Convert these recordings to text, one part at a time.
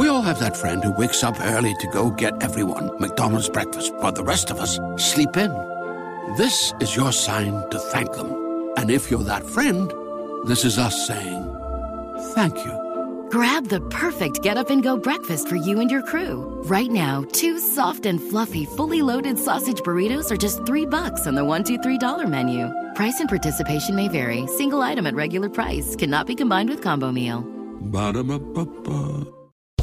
We all have that friend who wakes up early to go get everyone McDonald's breakfast while the rest of us sleep in. This is your sign to thank them. And if you're that friend, this is us saying thank you. Grab the perfect get up and go breakfast for you and your crew. Right now, two soft and fluffy, fully loaded sausage burritos are just three bucks on the one, two, three dollar menu. Price and participation may vary. Single item at regular price cannot be combined with combo meal. Ba-da-ba-ba-ba.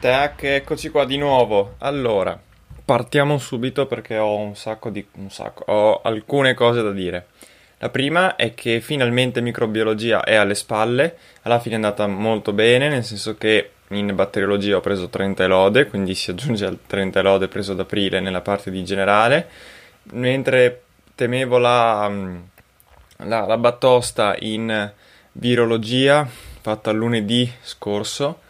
Tac, eccoci qua di nuovo. Allora, partiamo subito perché ho un sacco di... un sacco, ho alcune cose da dire. La prima è che finalmente microbiologia è alle spalle, alla fine è andata molto bene, nel senso che in batteriologia ho preso 30 lode, quindi si aggiunge al 30 lode preso ad aprile nella parte di generale, mentre temevo la, la, la batosta in virologia fatta lunedì scorso,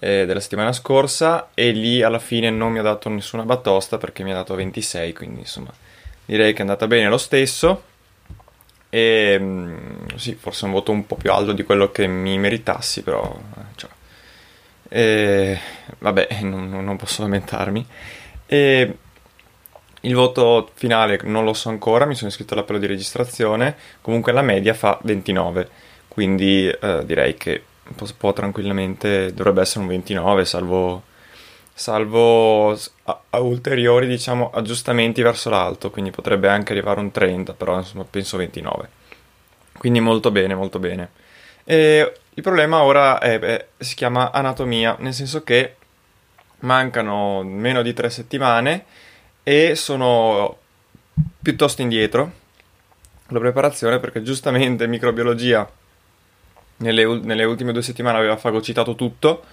eh, della settimana scorsa e lì alla fine non mi ha dato nessuna batosta perché mi ha dato 26, quindi insomma direi che è andata bene lo stesso. E mm, sì, forse un voto un po' più alto di quello che mi meritassi, però eh, cioè, e, vabbè, non, non posso lamentarmi. E il voto finale non lo so ancora, mi sono iscritto all'appello di registrazione, comunque la media fa 29, quindi eh, direi che può, tranquillamente, dovrebbe essere un 29, salvo, salvo a, a ulteriori diciamo, aggiustamenti verso l'alto, quindi potrebbe anche arrivare un 30, però insomma penso 29. Quindi molto bene, molto bene. E il problema ora è, è, si chiama anatomia, nel senso che mancano meno di tre settimane e sono piuttosto indietro la preparazione perché giustamente microbiologia nelle, nelle ultime due settimane aveva fagocitato tutto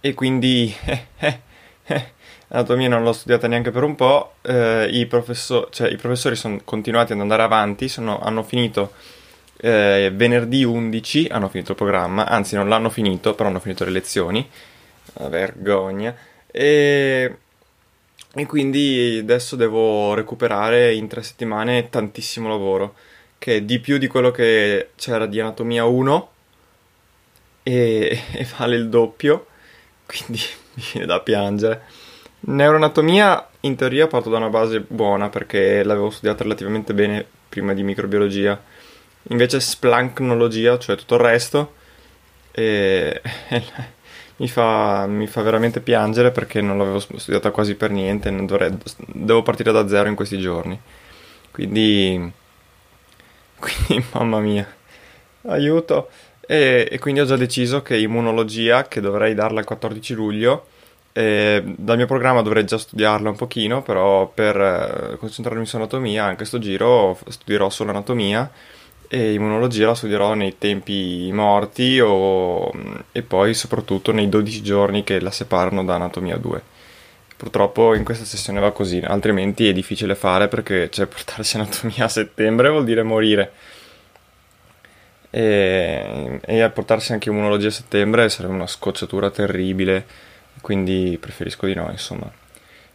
e quindi eh, eh, anatomia non l'ho studiata neanche per un po', eh, i, professor- cioè, i, professori sono continuati ad andare avanti, sono, hanno finito venerdì 11, hanno finito il programma, anzi non l'hanno finito, però hanno finito le lezioni, Una vergogna, e, e quindi adesso devo recuperare in tre settimane tantissimo lavoro, che è di più di quello che c'era di anatomia 1 e, e vale il doppio, quindi mi viene da piangere. Neuroanatomia in teoria parto da una base buona perché l'avevo studiata relativamente bene prima di microbiologia. Invece splancnologia, cioè tutto il resto, e, e, mi, fa, mi, fa, veramente piangere perché non l'avevo studiata quasi per niente. Dovrei, devo partire da zero in questi giorni. Quindi, quindi mamma mia, aiuto. E, e, quindi ho già deciso che immunologia, che dovrei darla il 14 luglio, eh, dal mio programma dovrei già studiarla un pochino, però per eh, concentrarmi su anatomia, anche sto giro studierò solo anatomia e immunologia la studierò nei tempi morti o, e poi soprattutto nei 12 giorni che la separano da anatomia 2. Purtroppo in questa sessione va così, altrimenti è difficile fare perché cioè, portarsi anatomia a settembre vuol dire morire e, e a portarsi anche immunologia a settembre sarebbe una scocciatura terribile, quindi preferisco di no, insomma.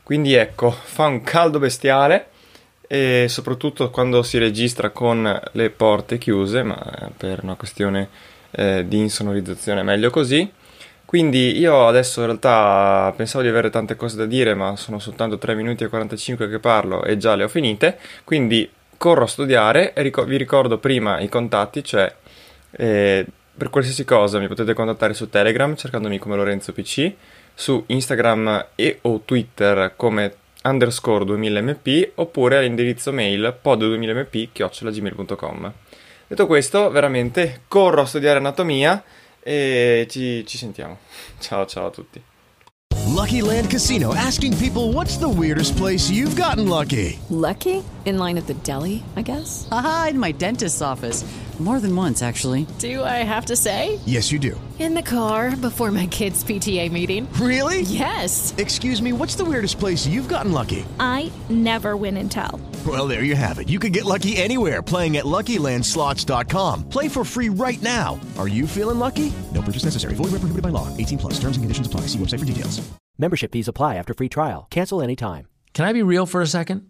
Quindi ecco, fa un caldo bestiale e soprattutto quando si registra con le porte chiuse, ma per una questione eh, di insonorizzazione è meglio così. Quindi io adesso in realtà pensavo di avere tante cose da dire, ma sono soltanto 3 minuti e 45 che parlo e già le ho finite, quindi corro a studiare e ric- vi ricordo prima i contatti, cioè eh, per qualsiasi cosa mi potete contattare su Telegram cercandomi come Lorenzo PC su Instagram e o Twitter come underscore 2000mp oppure all'indirizzo mail pod2000mp.gmail.com Detto questo, veramente corro a studiare anatomia e ci, ci sentiamo. Ciao ciao a tutti. Lucky Land Casino asking people what's the weirdest place you've gotten lucky? Lucky? In line at the deli, I guess? Aha, in my dentist's office. More than once, actually. Do I have to say? Yes, you do. In the car before my kids' PTA meeting. Really? Yes. Excuse me, what's the weirdest place you've gotten lucky? I never win and tell. Well, there you have it. You can get lucky anywhere playing at LuckyLandSlots.com. Play for free right now. Are you feeling lucky? No purchase necessary. Void where prohibited by law. 18 plus. Terms and conditions apply. See website for details. Membership fees apply after free trial. Cancel anytime. Can I be real for a second?